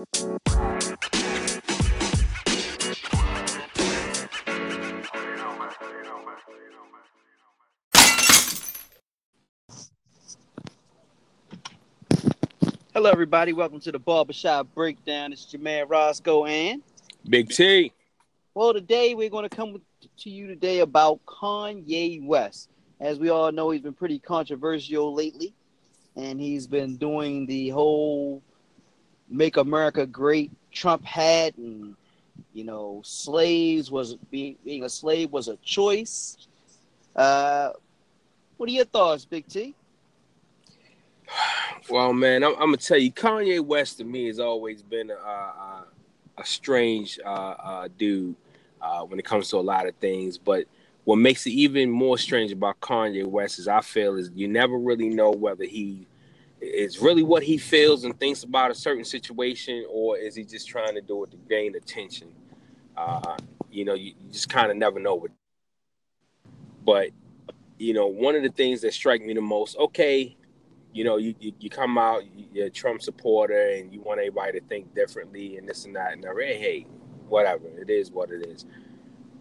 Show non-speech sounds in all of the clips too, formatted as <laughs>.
Hello, everybody. Welcome to the Barbershop Breakdown. It's your man Roscoe and Big T. Well, today we're going to come to you today about Kanye West. As we all know, he's been pretty controversial lately, and he's been doing the whole "Make America Great" Trump had, and you know, slaves was being being a slave was a choice. Uh, what are your thoughts, Big T? <sighs> Well, man, I'm, I'm, gonna tell you, Kanye West to me has always been a, a, a strange uh, uh, dude uh, when it comes to a lot of things. But what makes it even more strange about Kanye West is I feel is you never really know whether he is really what he feels and thinks about a certain situation, or is he just trying to do it to gain attention. Uh, you know, you, you just kind of never know. What, but you know, one of the things that strike me the most, okay, you know, you, you, you, come out, you're a Trump supporter, and you want everybody to think differently, and this and that, and hey, hey, whatever, it is what it is.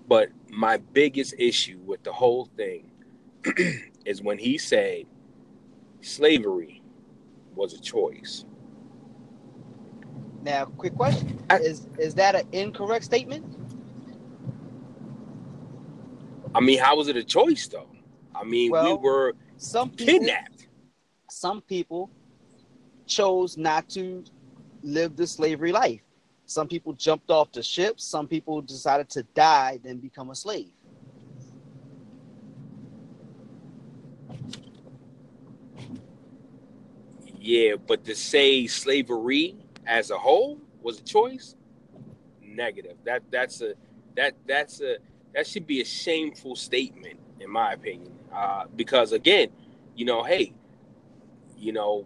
But my biggest issue with the whole thing <clears throat> is when he said slavery was a choice. Now, quick question: I, Is is that an incorrect statement? I mean, how was it a choice though? I mean, well, we were some people, kidnapped some people chose not to live the slavery life. Some people jumped off the ships. Some people decided to die, then become a slave. Yeah, but to say slavery as a whole was a choice, negative. That that's a that that's a that should be a shameful statement in my opinion. Uh, because again, you know, hey, you know,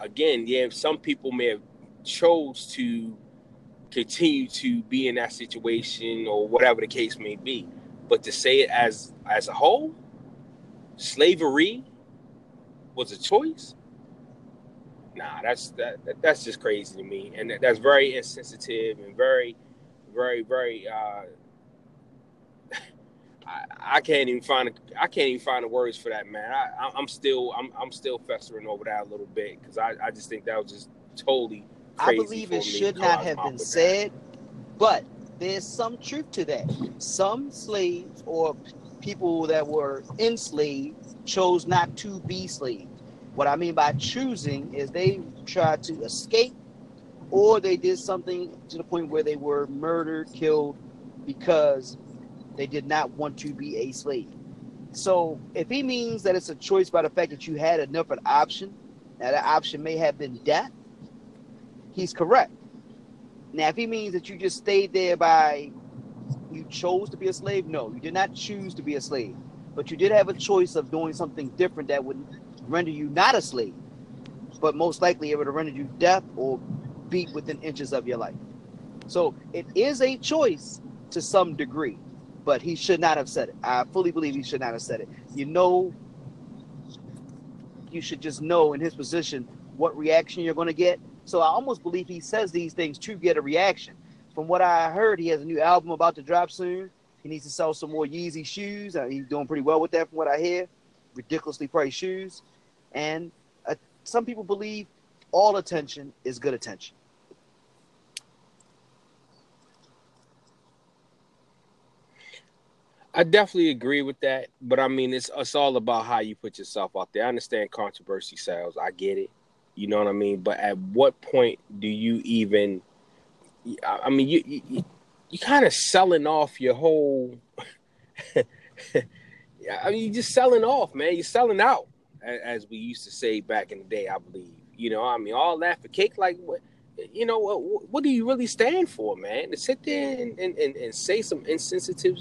again, yeah, some people may have chose to continue to be in that situation or whatever the case may be. But to say it as as a whole, slavery was a choice. Nah, that's that, that that's just crazy to me, and that, that's very insensitive and very, very, very uh, <laughs> I, I, can't even find a, I can't even find the words for that, man. I, am still I'm I'm still festering over that a little bit because I, I just think that was just totally. I believe it should not have been said, that. but there's some truth to that. Some slaves or people that were enslaved chose not to be slaves. What I mean by choosing is they tried to escape or they did something to the point where they were murdered, killed because they did not want to be a slave. So if he means that it's a choice by the fact that you had enough of an option, now that option may have been death, he's correct. Now, if he means that you just stayed there by you chose to be a slave, no, you did not choose to be a slave, but you did have a choice of doing something different that would render you not a slave, but most likely it would have rendered you death or beat within inches of your life. So it is a choice to some degree but he should not have said it. I fully believe he should not have said it. You know, you should just know in his position what reaction you're going to get. So I almost believe he says these things to get a reaction. From what I heard, he has a new album about to drop soon. He needs to sell some more Yeezy shoes. Uh, he's doing pretty well with that, from what I hear. Ridiculously priced shoes, and uh, some people believe all attention is good attention. I definitely agree with that, but I mean, it's it's all about how you put yourself out there. I understand controversy sells. I get it. You know what I mean? But at what point do you even? I mean, you you, you kind of selling off your whole. <laughs> I mean, you're just selling off, man. You're selling out, as we used to say back in the day. I believe. You know, I mean, all that for cake. Like, what? You know, what, what do you really stand for, man? To sit there and, and, and say some insensitive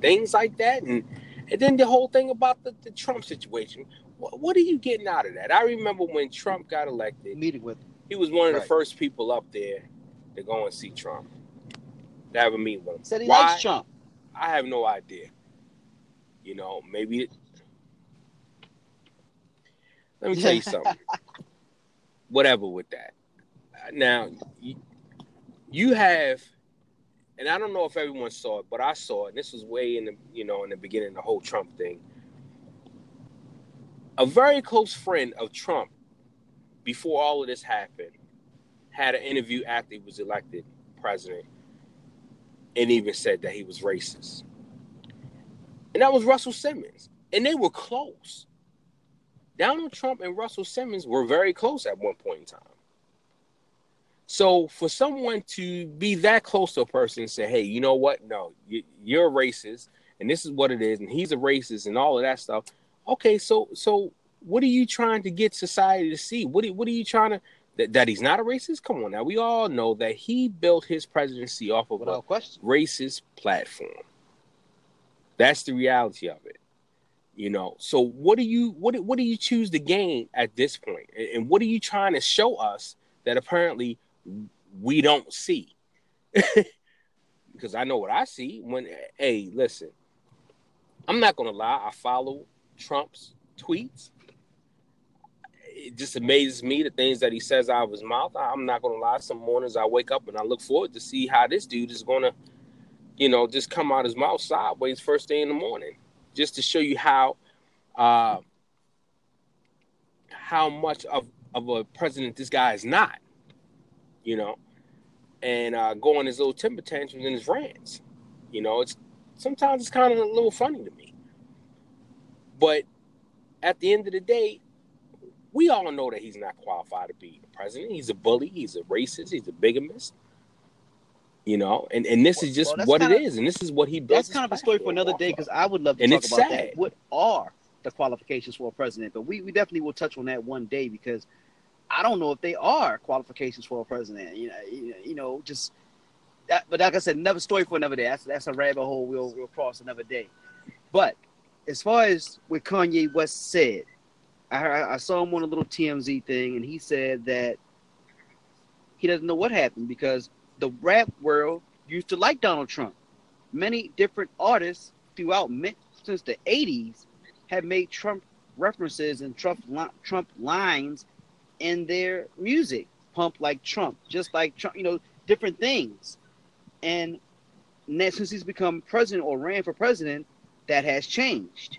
things like that, and and then the whole thing about the, the Trump situation. What, what, are you getting out of that? I remember when Trump got elected, meeting with he was one of right. the first people up there to go and see Trump, to have a meeting with him. Said he Why? likes Trump. I have no idea. You know, maybe. Let me tell you something. <laughs> Whatever with that. Now, you have, and I don't know if everyone saw it, but I saw it. This was way in the you know in the beginning, the whole Trump thing. A very close friend of Trump, before all of this happened, had an interview after he was elected president, and even said that he was racist. And that was Russell Simmons, and they were close. Donald Trump and Russell Simmons were very close at one point in time. So for someone to be that close to a person and say, "Hey, you know what? No, you, are a racist, and this is what it is, and he's a racist, and all of that stuff." Okay, so so what are you trying to get society to see? What are, what are you trying to that, that he's not a racist? Come on, now we all know that he built his presidency off of a question. racist platform. That's the reality of it. You know, so what do you what what do you choose to gain at this? And, and what are you trying to show us that apparently we don't see. <laughs> because I know what I see when hey, listen. I'm not gonna lie, I follow Trump's tweets. It just amazes me the things that he says out of his mouth. I'm not gonna lie. Some mornings I wake up and I look forward to see how this dude is gonna, you know, just come out his mouth sideways first thing in the morning, just to show you how, uh, how much of of a president this guy is not you know, and uh, go on his little temper tantrums and his rants. You know, it's sometimes it's kind of a little funny to me. But at the end of the day, we all know that he's not qualified to be president. He's a bully. He's a racist. He's a bigamist. You know, and, and this is just well, what it is, and this is what he built. That's kind of a story for another day because I would love to and talk about sad. that. What are the qualifications for a president? But we, we definitely will touch on that one day because I don't know if they are qualifications for a president. You know, you, you know, just that. But like I said, another story for another day. That's that's a rabbit hole we'll we'll cross another day. But as far as what Kanye West said, I I saw him on a little TMZ thing, and he said that he doesn't know what happened because the rap world used to like Donald Trump. Many different artists throughout since the '80s have made Trump references and Trump Trump lines in their music, pump like Trump, just like Trump, you know, different things. And since he's become president or ran for president, that has changed.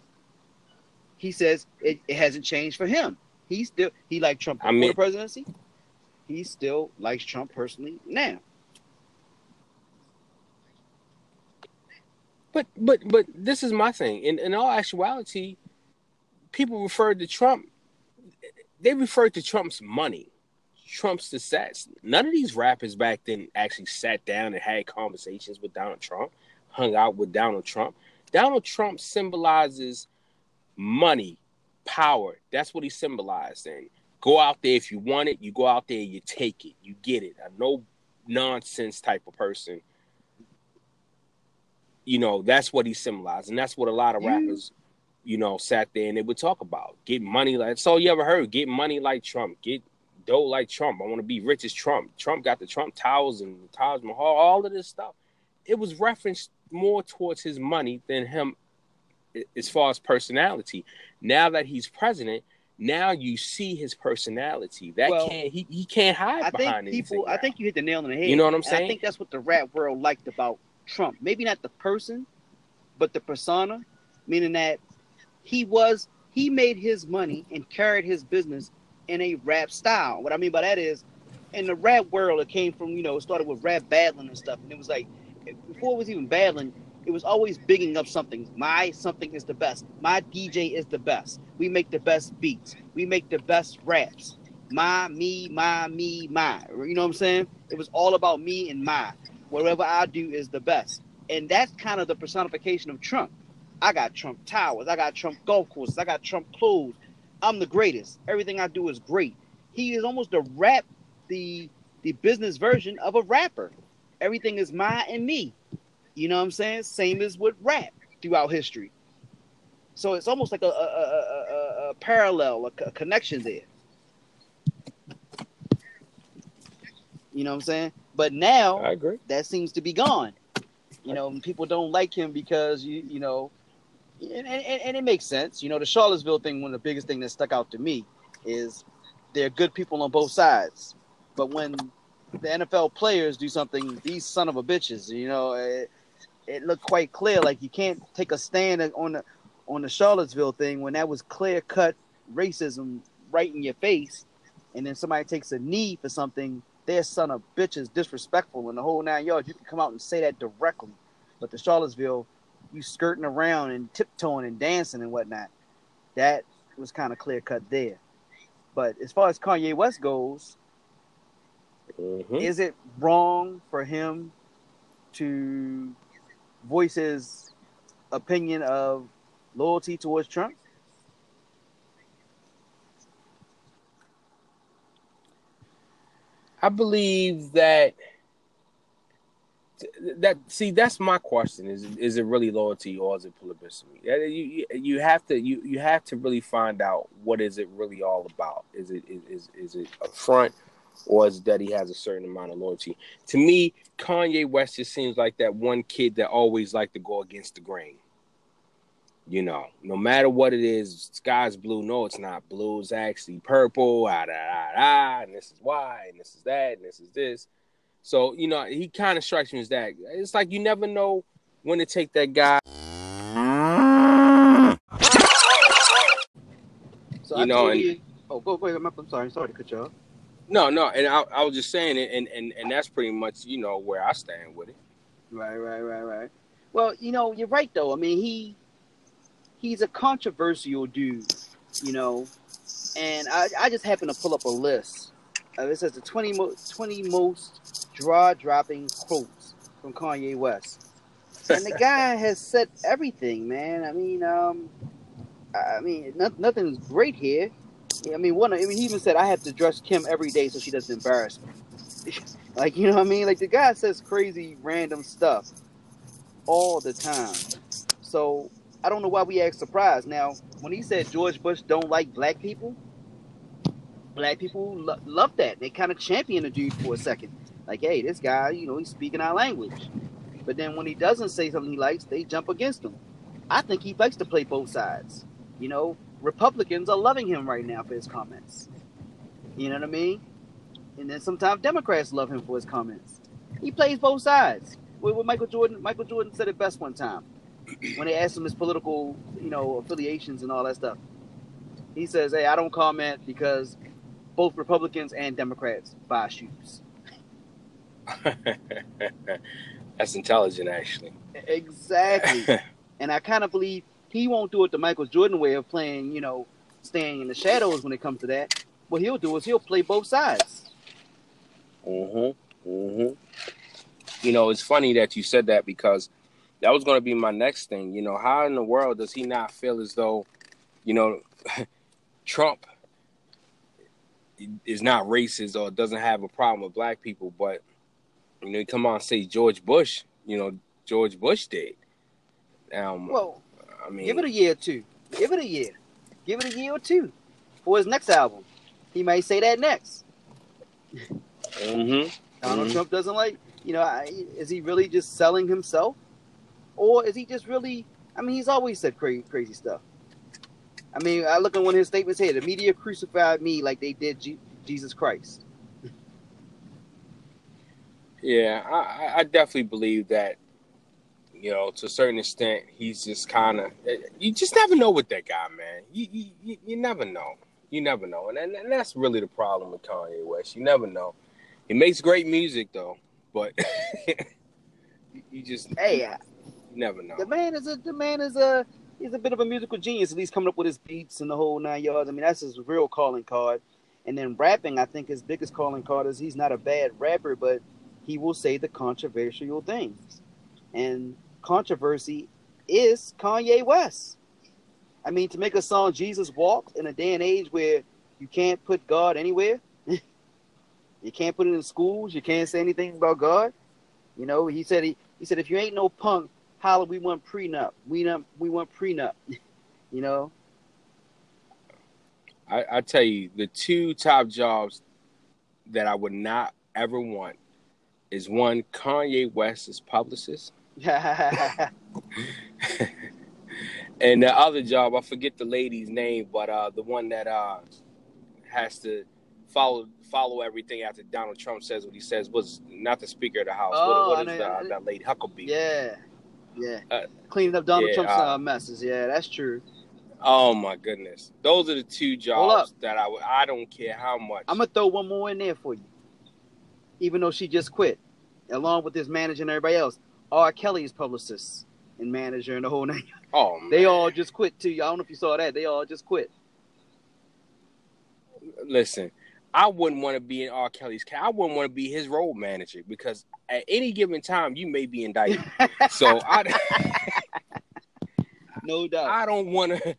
He says it, it hasn't changed for him. He still he liked Trump I mean, the presidency. He still likes Trump personally now. But but but this is my thing. In in all actuality, people referred to Trump they referred to Trump's money, Trump's success. None of these rappers back then actually sat down and had conversations with Donald Trump, hung out with Donald Trump. Donald Trump symbolizes money, power. That's what he symbolized. And go out there if you want it, you go out there, you take it, you get it. A no nonsense type of person. You know, that's what he symbolized. And that's what a lot of rappers you know, sat there and they would talk about get money like So you ever heard. Get money like Trump, get dough like Trump. I want to be rich as Trump. Trump got the Trump Towers and the Taj Mahal, all of this stuff. It was referenced more towards his money than him as far as personality. Now that he's president, now you see his personality. That well, can't he, he can't hide I behind think people. I think you hit the nail on the head. You know what I'm saying? I think that's what the rap world liked about Trump. Maybe not the person, but the persona. Meaning that he was he made his money and carried his business in a rap style. What I mean by that is, in the rap world, it came from you know it started with rap battling and stuff, and it was like before it was even battling, it was always bigging up something. My something is the best. My DJ is the best. We make the best beats. We make the best raps. My, me, my, me, my. You know what I'm saying? It was all about me and my. Whatever I do is the best. And that's kind of the personification of Trump. I got Trump towers. I got Trump golf courses. I got Trump clothes. I'm the greatest. Everything I do is great. He is almost a rap, the the business version of a rapper. Everything is my and me. You know what I'm saying? Same as with rap throughout history. So it's almost like a, a, a, a parallel, a, connection there. You know what I'm saying? But now I agree. that seems to be gone. You know, people don't like him because you you know and, and, and, it makes sense. You know, the Charlottesville thing, one of the biggest thing that stuck out to me is there are good people on both sides. But when the NFL players do something, these son of a bitches, you know, it, it looked quite clear. Like you can't take a stand on the on the Charlottesville thing when that was clear cut racism right in your face, and then somebody takes a knee for something, their son of bitches disrespectful in the whole nine yards. You can come out and say that directly, but the Charlottesville, you skirting around and tiptoeing and dancing and whatnot, that was kind of clear cut there. But as far as Kanye West goes, mm-hmm. is it wrong for him to voice his opinion of loyalty towards Trump? I believe that that see that's my question is is it really loyalty or is it publicity you you have to you you have to really find out what is it really all about. Is it is is it a front or is that he has a certain amount of loyalty? To me kanye west just seems like that one kid that always like to go against the grain you know, no matter what it is, sky's blue. No, it's not blue. It's actually purple. Ah, da, da, da, and this is why, and this is that, and this is this. So, you know, he kind of strikes me as that. It's like you never know when to take that guy. So you I know, and, you, oh, go, go ahead. I'm sorry. Sorry to cut you off. No, no, and I, I was just saying it, and, and and that's pretty much you know where I stand with it. Right, right, right, right. Well, you know, you're right though. I mean, he he's a controversial dude, you know. And I, I just happen to pull up a list. Uh, it says the 20, mo- 20 most draw dropping quotes from Kanye West. And the guy <laughs> has said everything, man. I mean, um, I mean, not, nothing's great here. I mean, one. I mean, he even said I have to dress Kim every day so she doesn't embarrass me. <laughs> like, you know what I mean? Like the guy says crazy, random stuff all the time. So I don't know why we act surprised. Now, when he said George Bush don't like black people, black people lo- love that. They kind of champion the dude for a second. Like, hey, this guy, you know, he's speaking our language. But then when he doesn't say something he likes, they jump against him. I think he likes to play both sides. You know, Republicans are loving him right now for his comments. You know what I mean? And then sometimes Democrats love him for his comments. He plays both sides. With Michael Jordan, Michael Jordan said it best one time when they asked him his political, you know, affiliations and all that stuff. He says, "Hey, I don't comment because both Republicans and Democrats buy shoes." <laughs> That's intelligent, actually. Exactly, <laughs> and I kind of believe he won't do it the Michael Jordan way of playing, you know, staying in the shadows when it comes to that. What he'll do is he'll play both sides. Mm-hmm. Mm-hmm. You know, it's funny that you said that because that was going to be my next thing. You know, how in the world does he not feel as though, you know, <laughs> Trump is not racist or doesn't have a problem with black people, but you know, come on, say George Bush. You know, George Bush did. Um, well, I mean, give it a year or two. Give it a year. Give it a year or two for his next album. He may say that next. mm-hmm. Donald mm-hmm. Trump doesn't like. You know, is he really just selling himself? Or is he just really? I mean, he's always said crazy, crazy stuff. I mean, I look at one of his statements here: "The media crucified me like they did G- Jesus Christ." yeah, I, I definitely believe that. You know, to a certain extent, he's just kind of. Eh, you just never know with that guy, man. You you, you never know. You never know, and, and and that's really the problem with Kanye West. You never know. He makes great music though, but <laughs> you just hey, never know. The man is a the man is a he's a bit of a musical genius. At least coming up with his beats and the whole nine yards. I mean, that's his real calling card. And then rapping, I think his biggest calling card is he's not a bad rapper, but he will say the controversial things. And controversy is Kanye West. I mean, to make a song Jesus walked in a day and age where you can't put God anywhere, <laughs> you can't put it in schools, you can't say anything about God. You know, he said he, he said if you ain't no punk, holla, we want prenup. We not, we want prenup. <laughs> you know. I, I tell you, the two top jobs that I would not ever want is one Kanye West's publicist. <laughs> <laughs> and the other job, I forget the lady's name, but uh, the one that uh, has to follow follow everything after Donald Trump says what he says was not the Speaker of the House. Oh, what, what is the, that lady Huckabee? Yeah, yeah. Uh, Cleaning up Donald yeah, Trump's uh, messes. Yeah, that's true. Oh my goodness, those are the two jobs that I would. I don't care how much. I'm gonna throw one more in there for you, even though she just quit, along with this manager and everybody else. R. Kelly's publicist and manager and the whole name. <laughs> oh, man. They all just quit too. I don't know if you saw that. They all just quit. listen. I wouldn't want to be in R. Kelly's. I wouldn't want to be his road manager because at any given time you may be indicted. so I, <laughs> No doubt. I don't want to.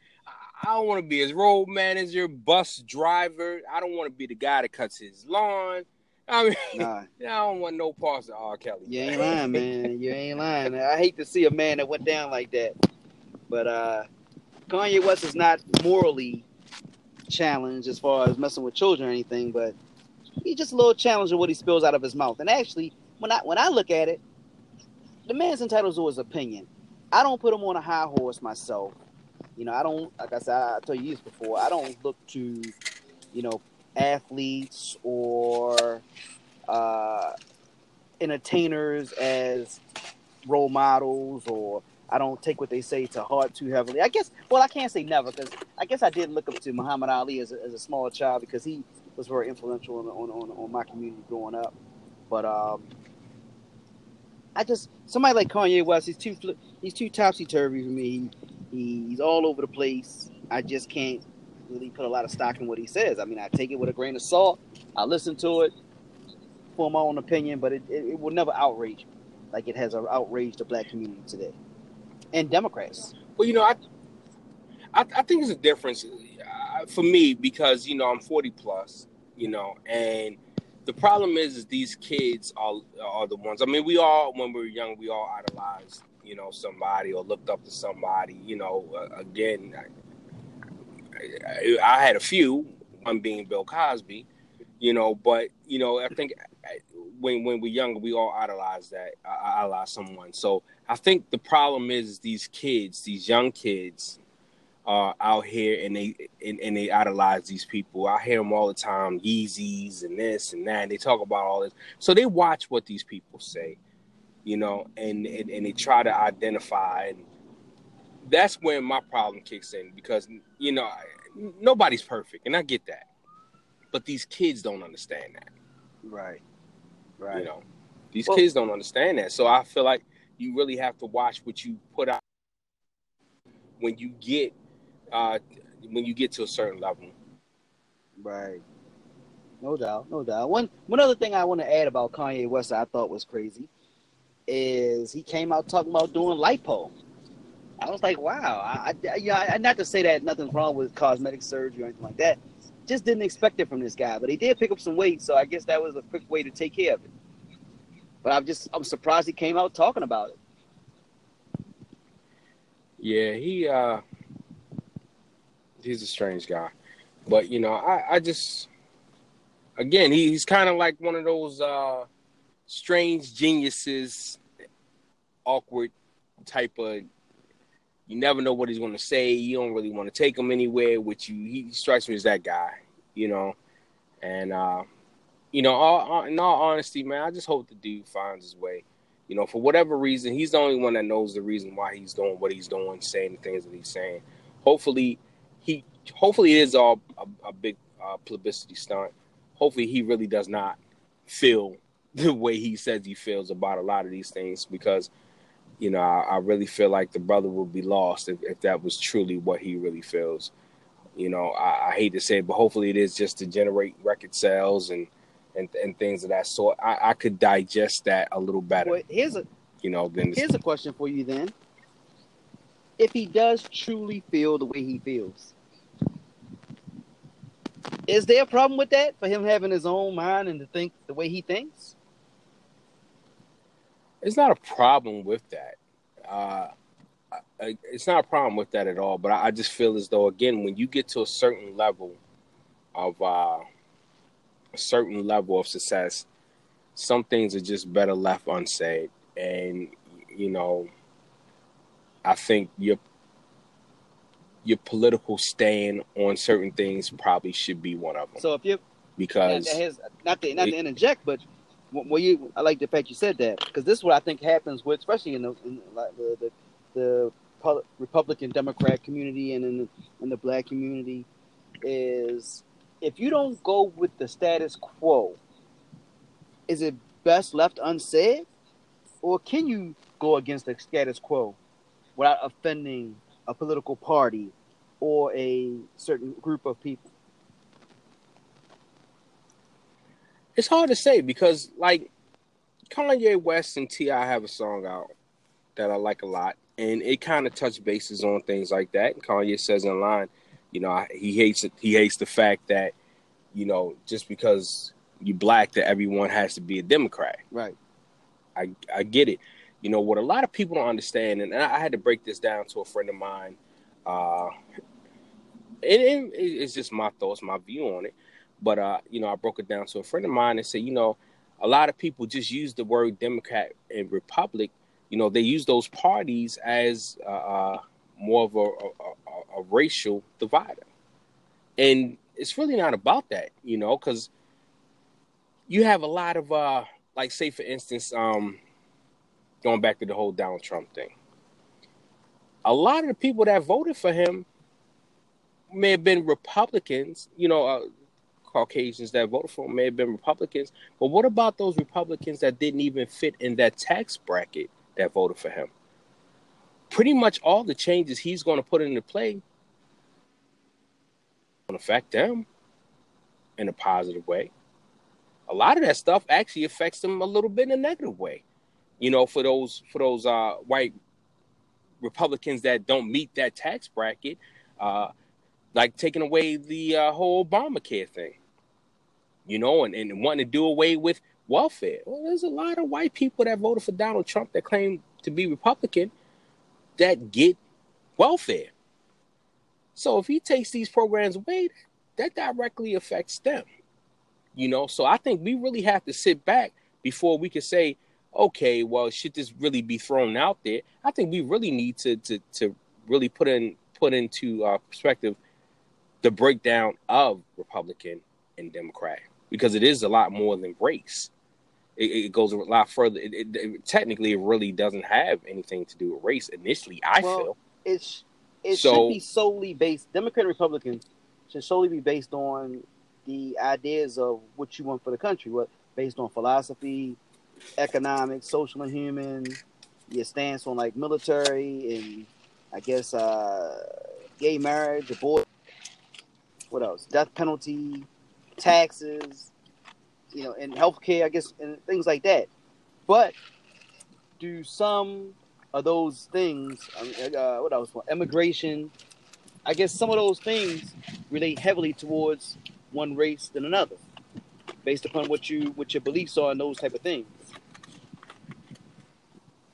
I don't want to be his road manager, bus driver. I don't want to be the guy that cuts his lawn. I mean, nah, <laughs> I don't want no parts of R. Kelly. you ain't lying, man. You ain't lying. I hate to see a man that went down like that. But uh Kanye West is not morally challenged as far as messing with children or anything, but he's just a little challenged with what he spills out of his mouth. And actually, when I when I look at it, the man's entitled to his opinion. I don't put him on a high horse myself. You know, I don't like I said, I told you this before, I don't look to, you know, athletes or uh entertainers as role models or I don't take what they say to heart too heavily. I guess, well, I can't say never because I guess I did look up to Muhammad Ali as a, as a small child because he was very influential on, on, on, on my community growing up. But um, I just somebody like Kanye West, he's too he's too topsy turvy for me. He, he's all over the place. I just can't really put a lot of stock in what he says. I mean, I take it with a grain of salt. I listen to it for my own opinion, but it, it, it will never outrage me like it has outraged the black community today and Democrats. Well, you know, I, I, I think it's a difference uh, for me because you know I'm 40 plus, you know, and the problem is, is these kids are are the ones. I mean, we all when we were young, we all idolized, you know, somebody or looked up to somebody. You know, uh, again, I, I, I had a few, one being Bill Cosby, you know, but you know, I think when when we're younger, we all idolize that, uh, idolize someone. So I think the problem is these kids, these young kids, are out here and they and, and they idolize these people. I hear them all the time, Yeezys and this and that. And they talk about all this, so they watch what these people say, you know, and and, and they try to identify. And that's when my problem kicks in because you know nobody's perfect, and I get that, but these kids don't understand that. Right. You know, these Well- kids don't understand that. So I feel like you really have to watch what you put out when you get uh when you get to a certain level. Right. No doubt, no doubt. One one other thing I want to add about Kanye West that I thought was crazy is he came out talking about doing lipo. I was like, wow. I, I yeah, I, not to say that nothing's wrong with cosmetic surgery or anything like that. Just didn't expect it from this guy, but he did pick up some weight, so I guess that was a quick way to take care of it. But I'm just I'm surprised he came out talking about it. Yeah, he uh he's a strange guy. But you know, I, I just again he, he's kinda like one of those uh strange geniuses, awkward type of you never know what he's gonna say, you don't really want to take him anywhere, which you he strikes me as that guy, you know. And uh you know, all, all, in all honesty, man, I just hope the dude finds his way. You know, for whatever reason, he's the only one that knows the reason why he's doing what he's doing, saying the things that he's saying. Hopefully, he hopefully it is all a, a big uh, publicity stunt. Hopefully, he really does not feel <laughs> the way he says he feels about a lot of these things because, you know, I, I really feel like the brother would be lost if, if that was truly what he really feels. You know, I, I hate to say it, but hopefully it is just to generate record sales and and, and things of that sort. I, I could digest that a little better, Well, here's a you know, than Here's a question for you then. If he does truly feel the way he feels, is there a problem with that for him having his own mind and to think the way he thinks? It's not a problem with that. Uh, it's not a problem with that at all. But I just feel as though, again, when you get to a certain level of uh, a certain level of success, some things are just better left unsaid. And you know, I think your your political stand on certain things probably should be one of them. So if you're because not to not to interject, but well, you I like the fact you said that because this is what I think happens with, especially in the in the, the, the Republican Democrat community and in the, in the black community, is if you don't go with the status quo, is it best left unsaid, or can you go against the status quo without offending a political party or a certain group of people? It's hard to say because, like, Kanye West and T.I. have a song out that I like a lot, and it kind of touch bases on things like that. And Kanye says in line, you know, he hates it. He hates the fact that, you know, just because you black, that everyone has to be a Democrat. Right. I I get it. You know what a lot of people don't understand, and I had to break this down to a friend of mine. Uh, and, it's just my thoughts, my view on it. But uh, you know, I broke it down to a friend of mine and said, you know, a lot of people just use the word Democrat and Republic. You know, they use those parties as uh, uh more of a, a, a, racial divider, and it's really not about that. You know, because you have a lot of uh, like, say for instance, um, going back to the whole Donald Trump thing. A lot of the people that voted for him may have been Republicans, you know, uh, Caucasians that voted for him may have been Republicans. But what about those Republicans that didn't even fit in that tax bracket that voted for him? Pretty much all the changes he's going to put into play will affect them in a positive way. A lot of that stuff actually affects them a little bit in a negative way. You know, for those for those uh, white Republicans that don't meet that tax bracket, uh, like taking away the uh, whole Obamacare thing, you know, and, and wanting to do away with welfare. Well, there's a lot of white people that voted for Donald Trump that claim to be Republican that get welfare. So if he takes these programs away, that directly affects them. You know, so I think we really have to sit back before we can say, okay, well, should this really be thrown out there? I think we really need to to to really put in put into uh, perspective the breakdown of Republican and Democrat because it is a lot more than race. It, it goes a lot further. It, it, technically, it really doesn't have anything to do with race. Initially, I well, feel it's it so, should be solely based. Democrat and Republican should solely be based on the ideas of what you want for the country. What based on philosophy, economics, social and human, your stance on like military and I guess uh, gay marriage, abortion what else? Death penalty, taxes, you know, and healthcare, I guess, and things like that. But do some of those things, uh, what else? Immigration, I guess some of those things relate heavily towards one race than another, based upon what you what your beliefs are and those type of things.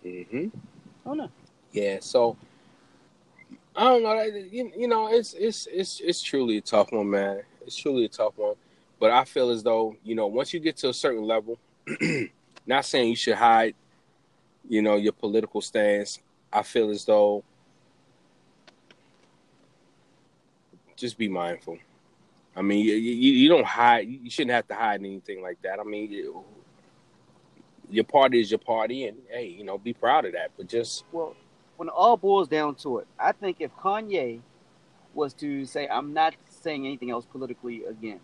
Mm-hmm. Oh no. Yeah. So I don't know. You, you know, it's it's it's it's truly a tough one, man. It's truly a tough one. But I feel as though you know, once you get to a certain level, <clears throat> not saying you should hide, you know, your political stance. I feel as though just be mindful. I mean, you, you, you don't hide. You shouldn't have to hide anything like that. I mean, you, your party is your party, and hey, you know, be proud of that. But just well, when it all boils down to it, I think if Kanye was to say, I'm not saying anything else politically again,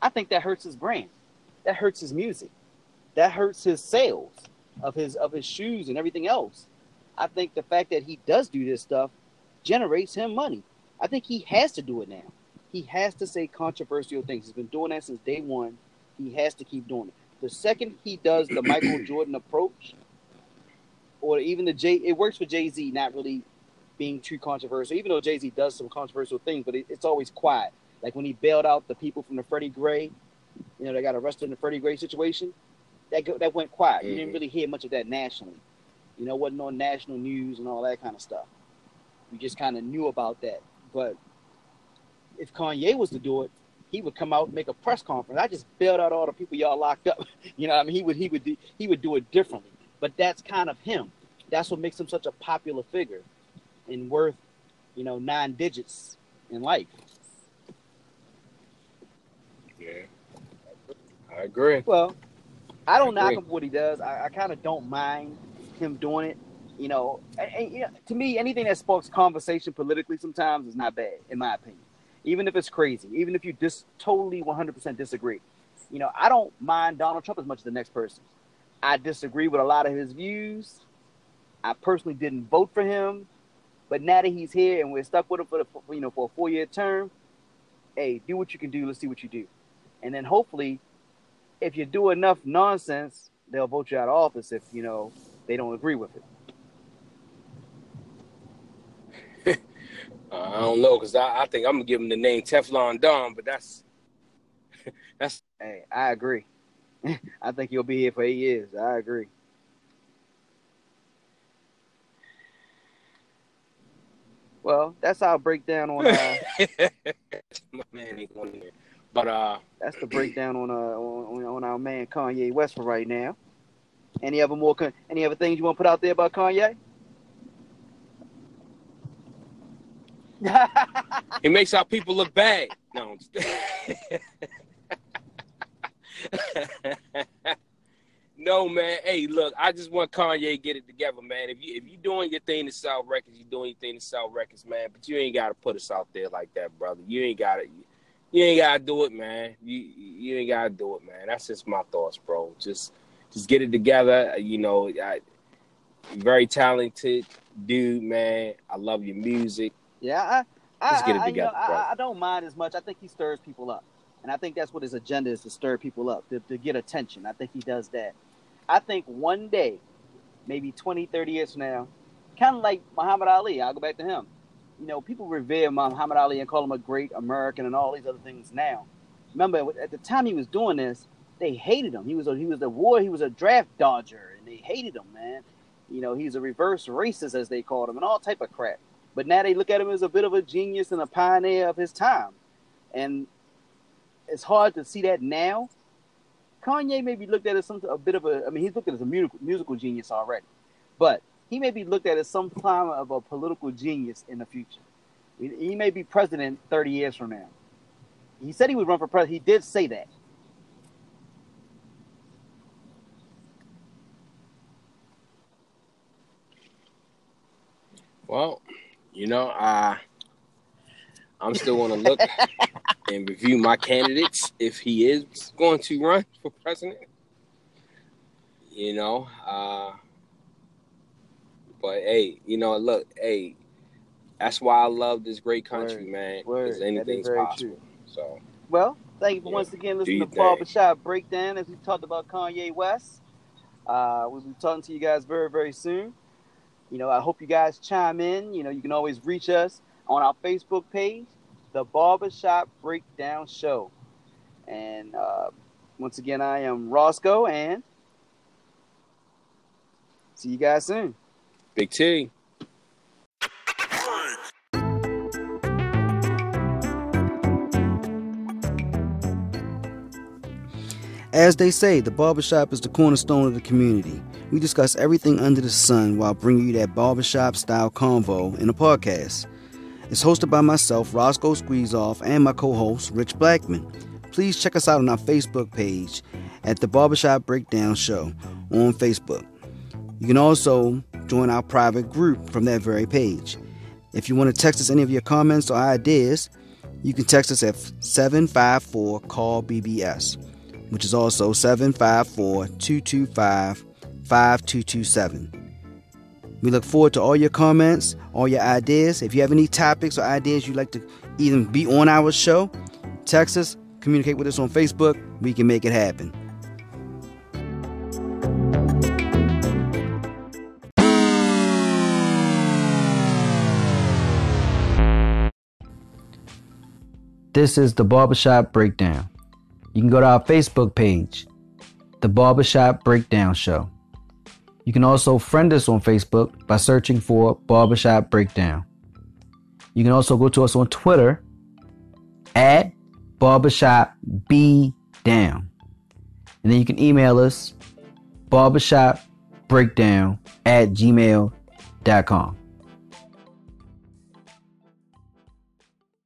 I think that hurts his brand. That hurts his music. That hurts his sales of his of his shoes and everything else. I think the fact that he does do this stuff generates him money. I think he has to do it now. He has to say controversial things. He's been doing that since day one. He has to keep doing it. The second he does the Michael <clears throat> Jordan approach, or even the J. It works for Jay Z, not really being too controversial. Even though Jay Z does some controversial things, but it, it's always quiet. Like when he bailed out the people from the Freddie Gray, you know, they got arrested in the Freddie Gray situation. That go, that went quiet. Mm-hmm. You didn't mm-hmm. really hear much of that nationally. You know, wasn't on national news and all that kind of stuff. We just kind of knew about that. But if Kanye was to do it, he would come out and make a press conference. I just bailed out all the people y'all locked up. <laughs> you know, I mean, he would he would do, he would do it differently. But that's kind of him. That's what makes him such a popular figure and worth, you know, nine digits in life. Yeah. I agree. Well, I don't I knock him for what he does. I, I kind of don't mind him doing it. You know, and, and, you know, to me, anything that sparks conversation politically sometimes is not bad, in my opinion. Even if it's crazy, even if you just totally 100% disagree. You know, I don't mind Donald Trump as much as the next person. I disagree with a lot of his views. I personally didn't vote for him, but now that he's here and we're stuck with him for the you know for a four year term, hey, do what you can do. Let's see what you do, and then hopefully, if you do enough nonsense, they'll vote you out of office if you know they don't agree with it. <laughs> I don't know because I, I, think I'm gonna give him the name Teflon Don, but that's <laughs> that's. Hey, I agree. <laughs> I think he'll be here for eight years. I agree. Well, that's our breakdown on. Uh, My man ain't going there, but uh, that's the breakdown on uh on, on our man Kanye West for right now. Any other more? Any other things you want to put out there about Kanye? <laughs> he makes our people look bad. No. <laughs> no, man. Hey, look, I just want Kanye to get it together, man. If you if you doing your thing to sell records, you doing your thing to sell records, man. But you ain't gotta put us out there like that, brother. You ain't gotta you ain't gotta do it, man. You you ain't gotta do it, man. That's just my thoughts, bro. Just just get it together. You know, I very talented dude, man. I love your music. Yeah, I, I, Let's get it together, I, you know, I, I, don't mind as much. I think he stirs people up, and I think that's what his agenda is to stir people up, to, to get attention. I think he does that. I think one day, maybe 20, 30 years from now, kind of like Muhammad Ali. I'll go back to him. You know, people revere Muhammad Ali and call him a great American and all these other things now. Remember, at the time he was doing this, they hated him. He was a, he was a war. He was a draft dodger, and they hated him, man. You know, he's a reverse racist, as they called him, and all type of crap. But now they look at him as a bit of a genius and a pioneer of his time. And it's hard to see that now. Kanye may be looked at as some a bit of a I mean he's looked at as a musical musical genius already. But he may be looked at as some kind of a political genius in the future. He may be president 30 years from now. He said he would run for president. He did say that. Well, you know, uh, I'm still going to look <laughs> and review my candidates if he is going to run for president. You know, uh, but hey, you know, look, hey, that's why I love this great country, word, man. Because anything's possible. True. So, well, thank you for yeah. once again listening to Barbershop Breakdown as we talked about Kanye West. Uh, we'll be talking to you guys very, very soon. You know, I hope you guys chime in. You know, you can always reach us on our Facebook page, The Barbershop Breakdown Show. And uh, once again, I am Roscoe, and see you guys soon. Big T. As they say, the barbershop is the cornerstone of the community. We discuss everything under the sun while bringing you that barbershop style convo in a podcast. It's hosted by myself, Roscoe Squeezeoff, and my co host, Rich Blackman. Please check us out on our Facebook page at the Barbershop Breakdown Show on Facebook. You can also join our private group from that very page. If you want to text us any of your comments or ideas, you can text us at 754 call BBS, which is also 754 225 5227. We look forward to all your comments, all your ideas. If you have any topics or ideas you'd like to even be on our show, text us, communicate with us on Facebook. We can make it happen. This is the Barbershop Breakdown. You can go to our Facebook page, The Barbershop Breakdown Show. You can also friend us on Facebook by searching for Barbershop Breakdown. You can also go to us on Twitter at Barbershop B Down. And then you can email us barbershopbreakdown at gmail.com.